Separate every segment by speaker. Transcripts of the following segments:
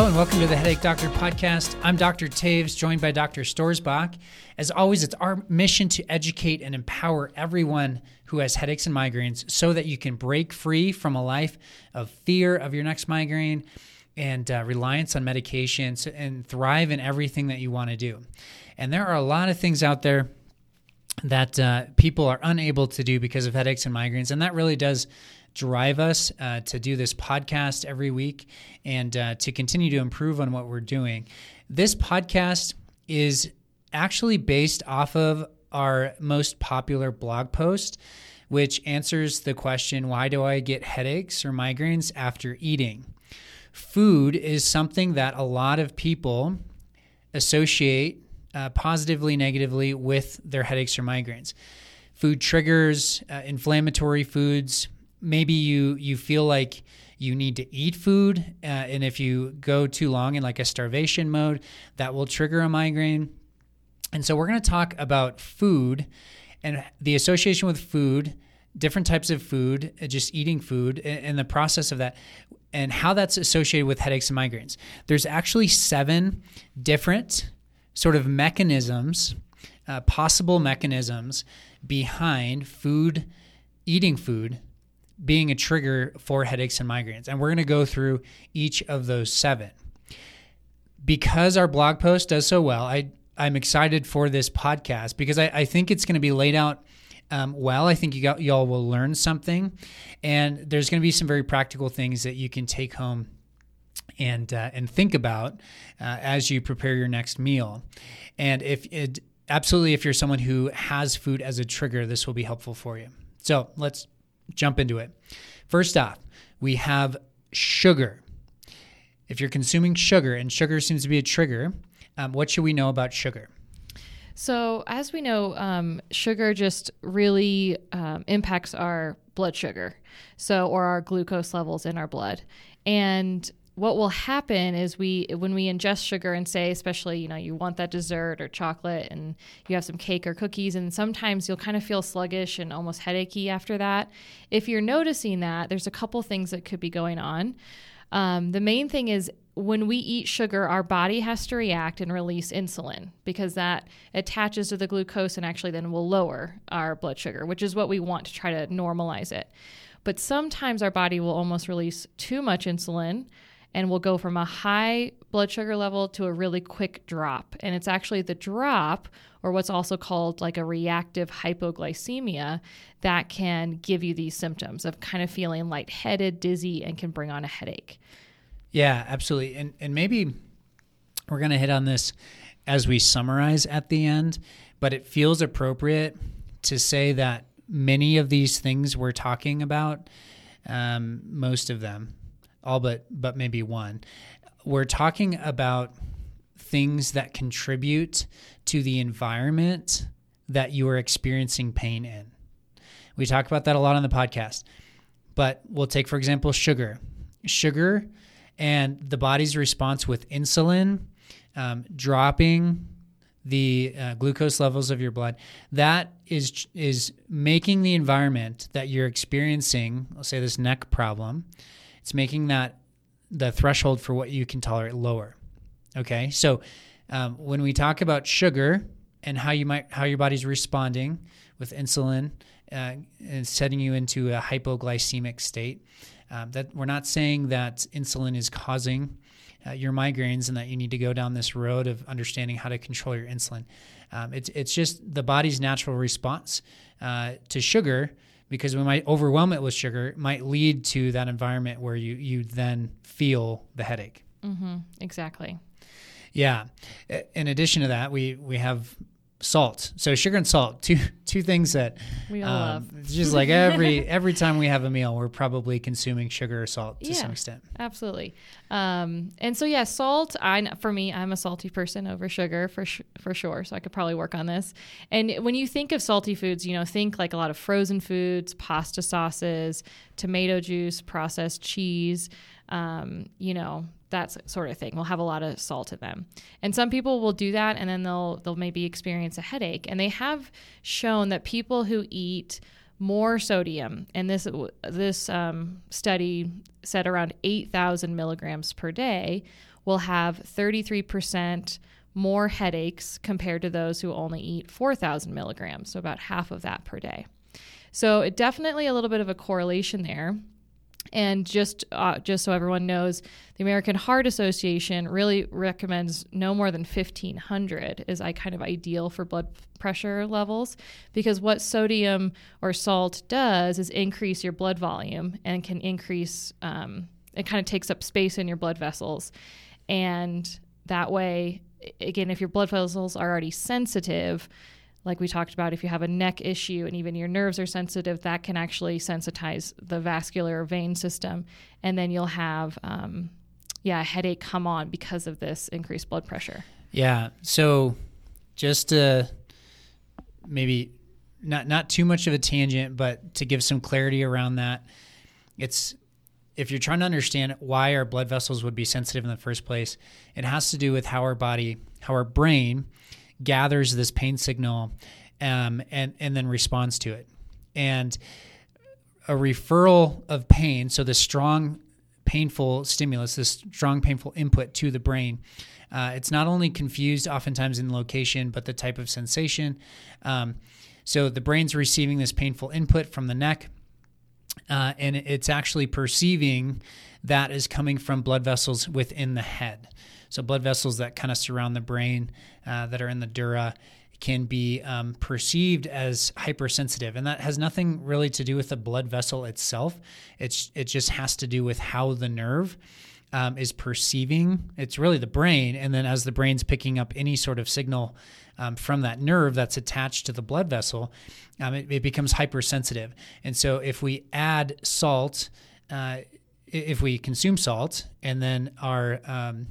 Speaker 1: Hello and welcome to the Headache Doctor podcast. I'm Dr. Taves, joined by Dr. Stoerzbach. As always, it's our mission to educate and empower everyone who has headaches and migraines so that you can break free from a life of fear of your next migraine and uh, reliance on medications and thrive in everything that you want to do. And there are a lot of things out there that uh, people are unable to do because of headaches and migraines. And that really does drive us uh, to do this podcast every week and uh, to continue to improve on what we're doing. This podcast is actually based off of our most popular blog post, which answers the question why do I get headaches or migraines after eating? Food is something that a lot of people associate uh, positively, negatively with their headaches or migraines. Food triggers, uh, inflammatory foods, maybe you you feel like you need to eat food uh, and if you go too long in like a starvation mode that will trigger a migraine. And so we're going to talk about food and the association with food different types of food uh, just eating food and the process of that and how that's associated with headaches and migraines. There's actually seven different sort of mechanisms uh, possible mechanisms behind food eating food being a trigger for headaches and migraines. And we're going to go through each of those seven. Because our blog post does so well, I, I'm excited for this podcast because I, I think it's going to be laid out um, well. I think you got, y'all will learn something. And there's going to be some very practical things that you can take home and, uh, and think about uh, as you prepare your next meal. And if it, absolutely, if you're someone who has food as a trigger, this will be helpful for you. So let's jump into it. First off, we have sugar. If you're consuming sugar, and sugar seems to be a trigger, um, what should we know about sugar?
Speaker 2: So, as we know, um, sugar just really um, impacts our blood sugar, so or our glucose levels in our blood. And what will happen is we when we ingest sugar and say especially you know you want that dessert or chocolate and you have some cake or cookies and sometimes you'll kind of feel sluggish and almost headachy after that if you're noticing that there's a couple things that could be going on um, the main thing is when we eat sugar, our body has to react and release insulin because that attaches to the glucose and actually then will lower our blood sugar, which is what we want to try to normalize it. But sometimes our body will almost release too much insulin, and will go from a high blood sugar level to a really quick drop. And it's actually the drop, or what's also called like a reactive hypoglycemia, that can give you these symptoms of kind of feeling lightheaded, dizzy, and can bring on a headache.
Speaker 1: Yeah, absolutely. And and maybe we're going to hit on this as we summarize at the end, but it feels appropriate to say that many of these things we're talking about, um, most of them, all but but maybe one. We're talking about things that contribute to the environment that you are experiencing pain in. We talk about that a lot on the podcast. But we'll take for example sugar. Sugar and the body's response with insulin um, dropping the uh, glucose levels of your blood that is is making the environment that you're experiencing let's say this neck problem it's making that the threshold for what you can tolerate lower. Okay, so um, when we talk about sugar and how you might how your body's responding with insulin uh, and setting you into a hypoglycemic state, um, that we're not saying that insulin is causing uh, your migraines and that you need to go down this road of understanding how to control your insulin. Um, it's it's just the body's natural response uh, to sugar because we might overwhelm it with sugar might lead to that environment where you you then feel the headache.
Speaker 2: Mm-hmm. Exactly.
Speaker 1: Yeah. In addition to that, we we have salt. So sugar and salt, two two things that
Speaker 2: we all um, love.
Speaker 1: just like every every time we have a meal, we're probably consuming sugar or salt to
Speaker 2: yeah,
Speaker 1: some extent.
Speaker 2: Absolutely. Um, and so yeah, salt. I for me, I'm a salty person over sugar for sh- for sure. So I could probably work on this. And when you think of salty foods, you know, think like a lot of frozen foods, pasta sauces, tomato juice, processed cheese. Um, you know, that sort of thing will have a lot of salt in them. And some people will do that and then they'll they'll maybe experience a headache. And they have shown that people who eat more sodium, and this this um, study said around 8,000 milligrams per day, will have 33 percent more headaches compared to those who only eat 4,000 milligrams, so about half of that per day. So it definitely a little bit of a correlation there. And just uh, just so everyone knows, the American Heart Association really recommends no more than 1500 is I kind of ideal for blood pressure levels because what sodium or salt does is increase your blood volume and can increase um, it kind of takes up space in your blood vessels. And that way again, if your blood vessels are already sensitive, like we talked about, if you have a neck issue and even your nerves are sensitive, that can actually sensitize the vascular vein system. And then you'll have, um, yeah, a headache come on because of this increased blood pressure.
Speaker 1: Yeah. So just to maybe not, not too much of a tangent, but to give some clarity around that, it's if you're trying to understand why our blood vessels would be sensitive in the first place, it has to do with how our body, how our brain gathers this pain signal um, and, and then responds to it. And a referral of pain, so the strong, painful stimulus, this strong, painful input to the brain, uh, it's not only confused oftentimes in location, but the type of sensation. Um, so the brain's receiving this painful input from the neck uh, and it's actually perceiving that is coming from blood vessels within the head. So, blood vessels that kind of surround the brain uh, that are in the dura can be um, perceived as hypersensitive, and that has nothing really to do with the blood vessel itself. It's it just has to do with how the nerve um, is perceiving. It's really the brain, and then as the brain's picking up any sort of signal um, from that nerve that's attached to the blood vessel, um, it, it, becomes hypersensitive. And so if we add salt, uh, if we consume salt, and then our um,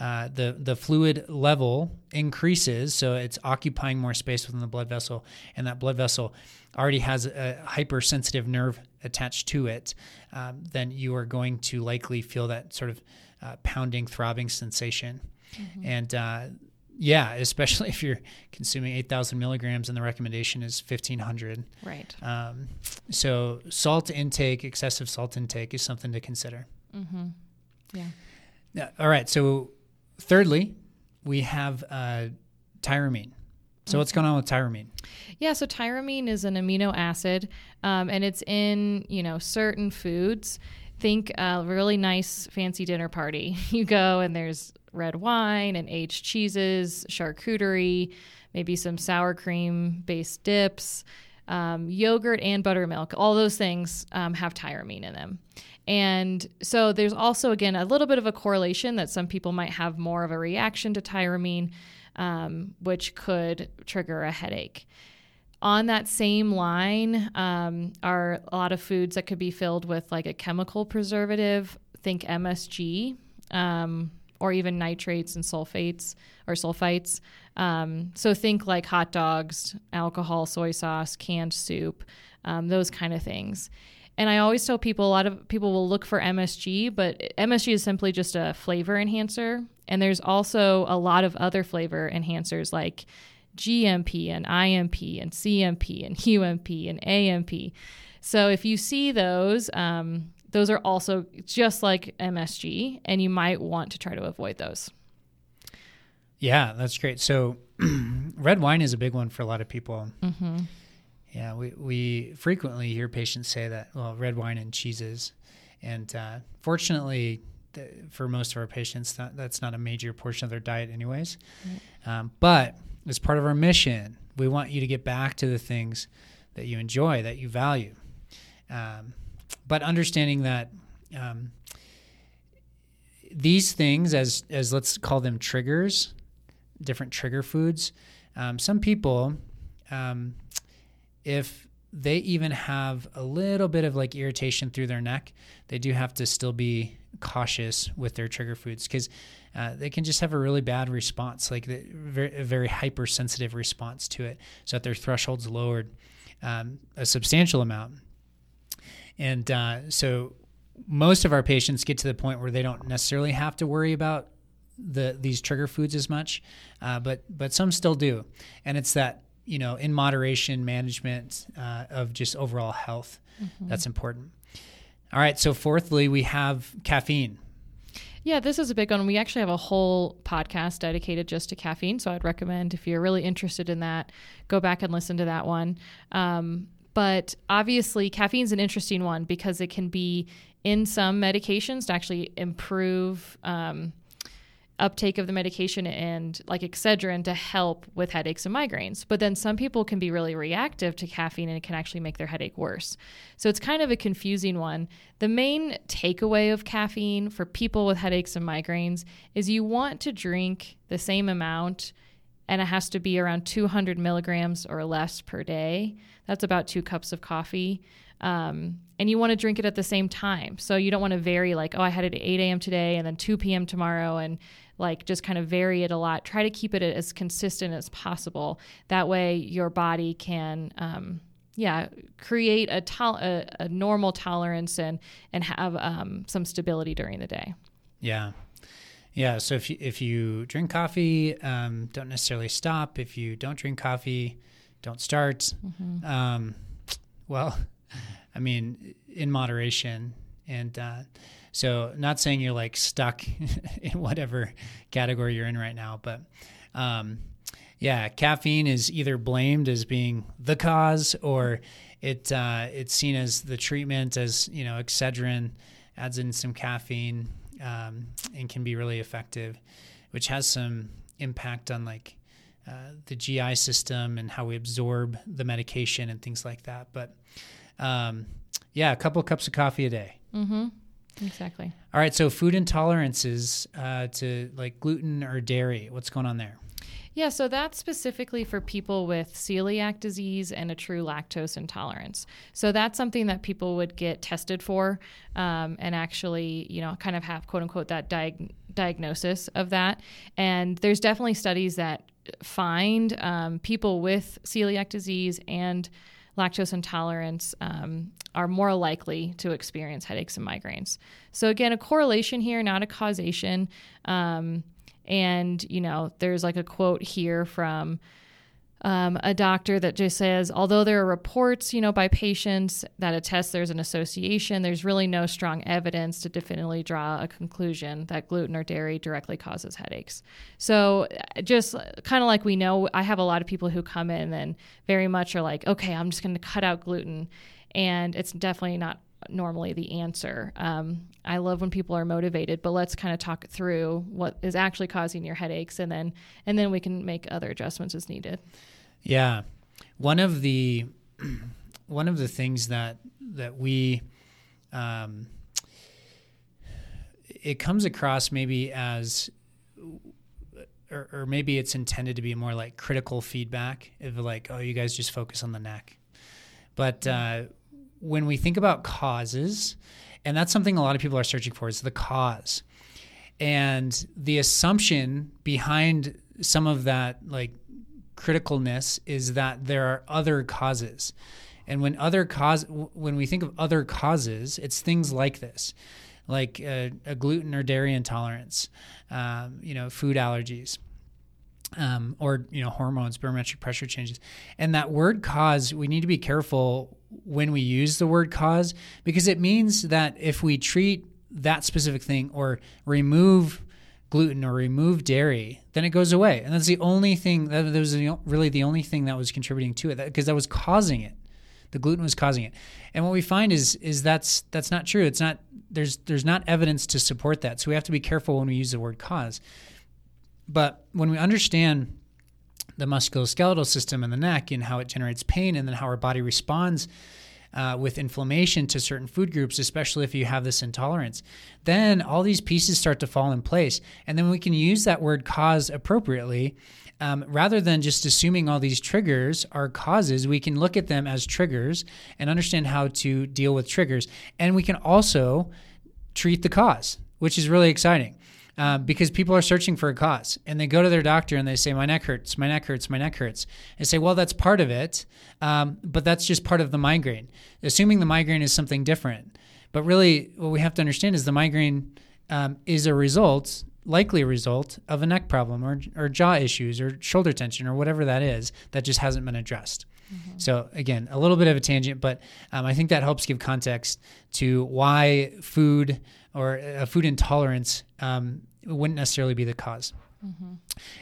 Speaker 1: uh, the the fluid level increases, so it's occupying more space within the blood vessel, and that blood vessel already has a hypersensitive nerve attached to it, um, then you are going to likely feel that sort of uh, pounding, throbbing sensation. Mm-hmm. And uh, yeah, especially if you're consuming 8,000 milligrams and the recommendation is 1,500.
Speaker 2: Right.
Speaker 1: Um, so salt intake, excessive salt intake is something to consider.
Speaker 2: Mm-hmm. Yeah.
Speaker 1: All right. So thirdly, we have uh, tyramine. So what's going on with tyramine?
Speaker 2: Yeah, so tyramine is an amino acid, um, and it's in you know certain foods. Think a really nice fancy dinner party. You go and there's red wine and aged cheeses, charcuterie, maybe some sour cream based dips, um, yogurt, and buttermilk. All those things um, have tyramine in them. And so there's also, again, a little bit of a correlation that some people might have more of a reaction to tyramine, um, which could trigger a headache. On that same line um, are a lot of foods that could be filled with like a chemical preservative. Think MSG. Um, or even nitrates and sulfates or sulfites. Um, so think like hot dogs, alcohol, soy sauce, canned soup, um, those kind of things. And I always tell people a lot of people will look for MSG, but MSG is simply just a flavor enhancer. And there's also a lot of other flavor enhancers like GMP and IMP and CMP and UMP and AMP. So if you see those, um, those are also just like MSG, and you might want to try to avoid those.
Speaker 1: Yeah, that's great. So, red wine is a big one for a lot of people.
Speaker 2: Mm-hmm.
Speaker 1: Yeah, we, we frequently hear patients say that, well, red wine and cheeses. And uh, fortunately, th- for most of our patients, that, that's not a major portion of their diet, anyways. Mm-hmm. Um, but as part of our mission, we want you to get back to the things that you enjoy, that you value. Um, but understanding that um, these things, as as let's call them triggers, different trigger foods. Um, some people, um, if they even have a little bit of like irritation through their neck, they do have to still be cautious with their trigger foods because uh, they can just have a really bad response, like the, very, a very hypersensitive response to it. So that their threshold's lowered um, a substantial amount. And uh, so most of our patients get to the point where they don't necessarily have to worry about the these trigger foods as much, uh, but but some still do, and it's that you know, in moderation management uh, of just overall health. Mm-hmm. That's important. All right. So, fourthly, we have caffeine.
Speaker 2: Yeah, this is a big one. We actually have a whole podcast dedicated just to caffeine. So I'd recommend if you're really interested in that, go back and listen to that one. Um, but obviously, caffeine is an interesting one because it can be in some medications to actually improve. Um, uptake of the medication and like Excedrin to help with headaches and migraines. But then some people can be really reactive to caffeine and it can actually make their headache worse. So it's kind of a confusing one. The main takeaway of caffeine for people with headaches and migraines is you want to drink the same amount and it has to be around 200 milligrams or less per day. That's about two cups of coffee. Um, and you want to drink it at the same time. So you don't want to vary like, oh, I had it at 8 a.m. today and then 2 p.m. tomorrow and like just kind of vary it a lot. Try to keep it as consistent as possible. That way your body can, um, yeah, create a, to- a, a, normal tolerance and, and have um, some stability during the day.
Speaker 1: Yeah. Yeah. So if you, if you drink coffee, um, don't necessarily stop. If you don't drink coffee, don't start. Mm-hmm. Um, well, I mean, in moderation. And uh, so, not saying you're like stuck in whatever category you're in right now, but um, yeah, caffeine is either blamed as being the cause or it uh, it's seen as the treatment, as you know, Excedrin adds in some caffeine um, and can be really effective, which has some impact on like uh, the GI system and how we absorb the medication and things like that. But um, yeah, a couple of cups of coffee a day.
Speaker 2: Mm-hmm. Exactly.
Speaker 1: All right. So food intolerances uh, to like gluten or dairy. What's going on there?
Speaker 2: Yeah, so that's specifically for people with celiac disease and a true lactose intolerance. So that's something that people would get tested for um, and actually, you know, kind of have quote unquote that diag- diagnosis of that. And there's definitely studies that find um, people with celiac disease and lactose intolerance um, are more likely to experience headaches and migraines. So, again, a correlation here, not a causation. Um, and, you know, there's like a quote here from um, a doctor that just says, although there are reports, you know, by patients that attest there's an association, there's really no strong evidence to definitively draw a conclusion that gluten or dairy directly causes headaches. So, just kind of like we know, I have a lot of people who come in and very much are like, okay, I'm just going to cut out gluten. And it's definitely not normally the answer. Um, I love when people are motivated, but let's kind of talk through what is actually causing your headaches, and then and then we can make other adjustments as needed.
Speaker 1: Yeah, one of the one of the things that that we um, it comes across maybe as or, or, maybe it's intended to be more like critical feedback of like oh you guys just focus on the neck but uh, when we think about causes, and that's something a lot of people are searching for, is the cause. And the assumption behind some of that like criticalness is that there are other causes. And when other cause when we think of other causes, it's things like this, like a, a gluten or dairy intolerance, um, you know, food allergies, um, or you know hormones, barometric pressure changes, and that word cause. We need to be careful when we use the word cause because it means that if we treat that specific thing or remove gluten or remove dairy, then it goes away, and that's the only thing that, was really the only thing that was contributing to it because that, that was causing it. The gluten was causing it, and what we find is is that's that's not true. It's not there's there's not evidence to support that. So we have to be careful when we use the word cause. But when we understand the musculoskeletal system and the neck and how it generates pain and then how our body responds uh, with inflammation to certain food groups, especially if you have this intolerance, then all these pieces start to fall in place. And then we can use that word cause appropriately. Um, rather than just assuming all these triggers are causes, we can look at them as triggers and understand how to deal with triggers. And we can also treat the cause, which is really exciting. Um, because people are searching for a cause and they go to their doctor and they say, My neck hurts, my neck hurts, my neck hurts. And say, Well, that's part of it, um, but that's just part of the migraine, assuming the migraine is something different. But really, what we have to understand is the migraine um, is a result, likely a result of a neck problem or, or jaw issues or shoulder tension or whatever that is that just hasn't been addressed. Mm-hmm. So again, a little bit of a tangent, but um, I think that helps give context to why food or a food intolerance um, wouldn't necessarily be the cause. Mm-hmm.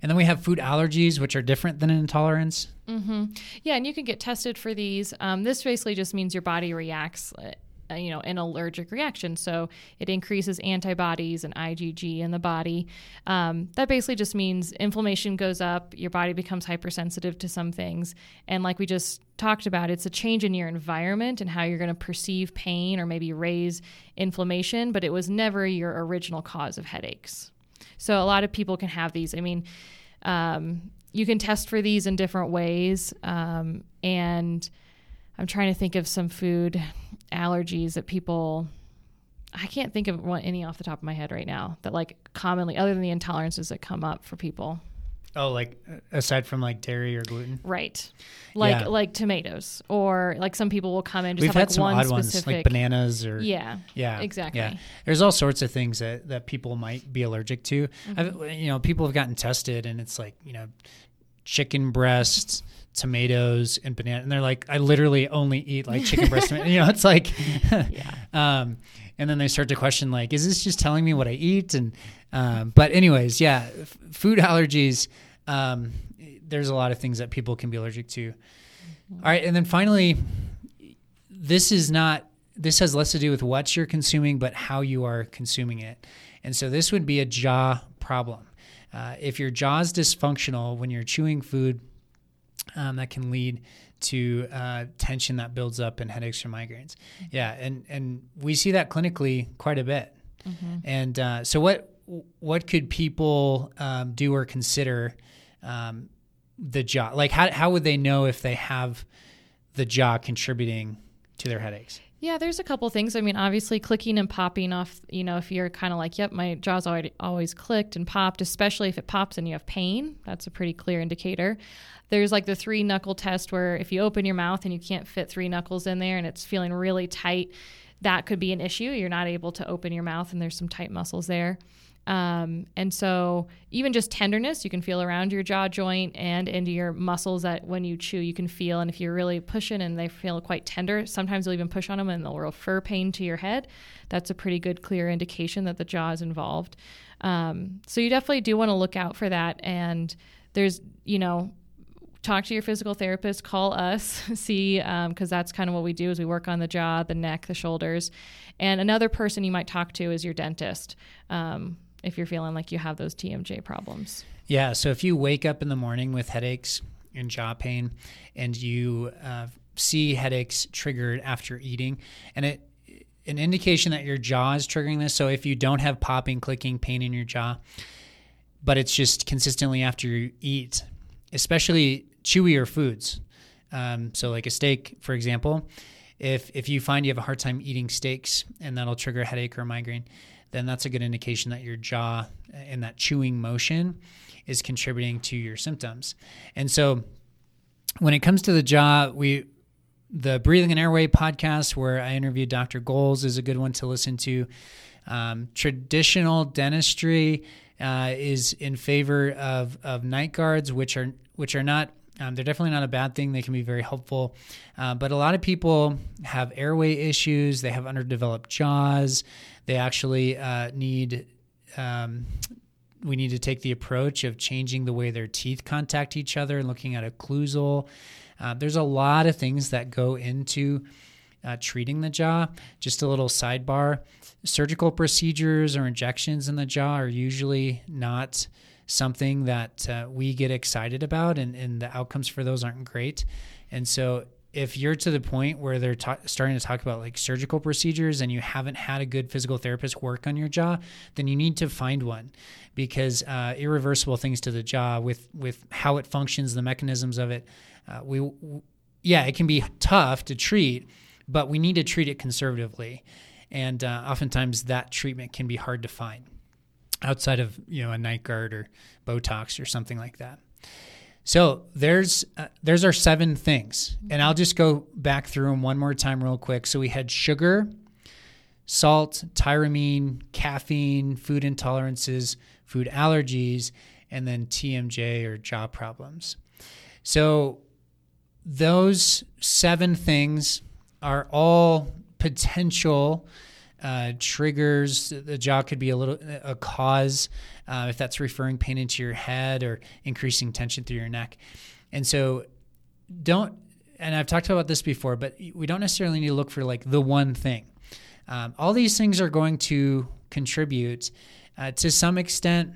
Speaker 1: And then we have food allergies, which are different than an intolerance.
Speaker 2: Mm-hmm. Yeah, and you can get tested for these. Um, this basically just means your body reacts uh, uh, you know an allergic reaction. So it increases antibodies and igg in the body. Um, that basically just means inflammation goes up your body becomes hypersensitive to some things. And like we just talked about it's a change in your environment and how you're going to perceive pain or maybe raise inflammation but it was never your original cause of headaches. So a lot of people can have these. I mean um, you can test for these in different ways um, and I'm trying to think of some food allergies that people I can't think of any off the top of my head right now that like commonly other than the intolerances that come up for people.
Speaker 1: Oh, like aside from like dairy or gluten,
Speaker 2: right? Like yeah. like tomatoes, or like some people will come in. Just
Speaker 1: We've
Speaker 2: have
Speaker 1: had
Speaker 2: like
Speaker 1: some
Speaker 2: one
Speaker 1: odd
Speaker 2: specific,
Speaker 1: ones, like bananas or
Speaker 2: yeah,
Speaker 1: yeah,
Speaker 2: exactly.
Speaker 1: Yeah, there's all sorts of things that that people might be allergic to. Mm-hmm. you know, people have gotten tested, and it's like you know, chicken breasts tomatoes and banana and they're like i literally only eat like chicken breast you know it's like yeah. um and then they start to question like is this just telling me what i eat and um but anyways yeah f- food allergies um there's a lot of things that people can be allergic to mm-hmm. all right and then finally this is not this has less to do with what you're consuming but how you are consuming it and so this would be a jaw problem uh, if your jaw is dysfunctional when you're chewing food um, that can lead to uh, tension that builds up and headaches or migraines. Yeah, and and we see that clinically quite a bit. Mm-hmm. And uh, so, what what could people um, do or consider um, the jaw? Like, how how would they know if they have the jaw contributing to their headaches?
Speaker 2: Yeah, there's a couple things. I mean, obviously, clicking and popping off. You know, if you're kind of like, "Yep, my jaw's already always clicked and popped," especially if it pops and you have pain, that's a pretty clear indicator. There's like the three knuckle test where if you open your mouth and you can't fit three knuckles in there and it's feeling really tight, that could be an issue. You're not able to open your mouth and there's some tight muscles there. Um, and so, even just tenderness, you can feel around your jaw joint and into your muscles that when you chew, you can feel. And if you're really pushing and they feel quite tender, sometimes you'll even push on them and they'll refer pain to your head. That's a pretty good, clear indication that the jaw is involved. Um, so, you definitely do want to look out for that. And there's, you know, talk to your physical therapist call us see because um, that's kind of what we do is we work on the jaw the neck the shoulders and another person you might talk to is your dentist um, if you're feeling like you have those tmj problems
Speaker 1: yeah so if you wake up in the morning with headaches and jaw pain and you uh, see headaches triggered after eating and it an indication that your jaw is triggering this so if you don't have popping clicking pain in your jaw but it's just consistently after you eat especially chewier foods. Um, so, like a steak, for example, if if you find you have a hard time eating steaks and that'll trigger a headache or a migraine, then that's a good indication that your jaw and that chewing motion is contributing to your symptoms. And so, when it comes to the jaw, we the Breathing and Airway podcast, where I interviewed Dr. Goals, is a good one to listen to. Um, traditional dentistry uh, is in favor of, of night guards, which are which are not um, they're definitely not a bad thing. They can be very helpful. Uh, but a lot of people have airway issues. They have underdeveloped jaws. They actually uh, need. Um, we need to take the approach of changing the way their teeth contact each other and looking at occlusal. Uh, there's a lot of things that go into uh, treating the jaw. Just a little sidebar surgical procedures or injections in the jaw are usually not something that uh, we get excited about, and, and the outcomes for those aren't great. And so, if you're to the point where they're ta- starting to talk about like surgical procedures and you haven't had a good physical therapist work on your jaw, then you need to find one because uh, irreversible things to the jaw with with how it functions, the mechanisms of it, uh, we w- yeah, it can be tough to treat, but we need to treat it conservatively, and uh, oftentimes that treatment can be hard to find outside of you know a night guard or Botox or something like that. So there's uh, there's our seven things, and I'll just go back through them one more time real quick. So we had sugar, salt, tyramine, caffeine, food intolerances, food allergies, and then TMJ or jaw problems. So, those seven things are all potential uh, triggers. The jaw could be a little a cause uh, if that's referring pain into your head or increasing tension through your neck. And so, don't. And I've talked about this before, but we don't necessarily need to look for like the one thing. Um, all these things are going to contribute uh, to some extent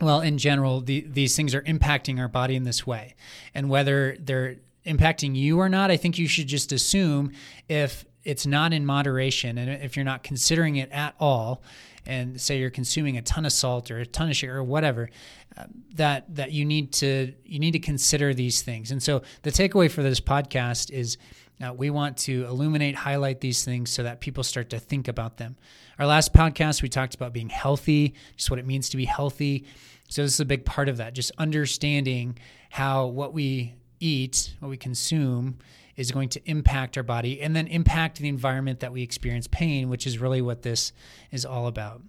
Speaker 1: well, in general, the, these things are impacting our body in this way. And whether they're impacting you or not, I think you should just assume if it's not in moderation and if you're not considering it at all, and say you're consuming a ton of salt or a ton of sugar or whatever, uh, that that you need to you need to consider these things. And so the takeaway for this podcast is uh, we want to illuminate, highlight these things so that people start to think about them. Our last podcast, we talked about being healthy, just what it means to be healthy. So, this is a big part of that, just understanding how what we eat, what we consume, is going to impact our body and then impact the environment that we experience pain, which is really what this is all about.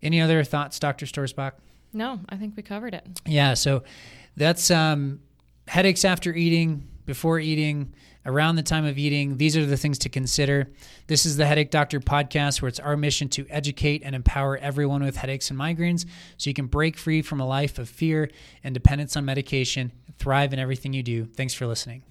Speaker 1: Any other thoughts, Dr. Stoerzbach?
Speaker 2: No, I think we covered it.
Speaker 1: Yeah, so that's um, headaches after eating, before eating, around the time of eating. These are the things to consider. This is the Headache Doctor podcast, where it's our mission to educate and empower everyone with headaches and migraines so you can break free from a life of fear and dependence on medication, thrive in everything you do. Thanks for listening.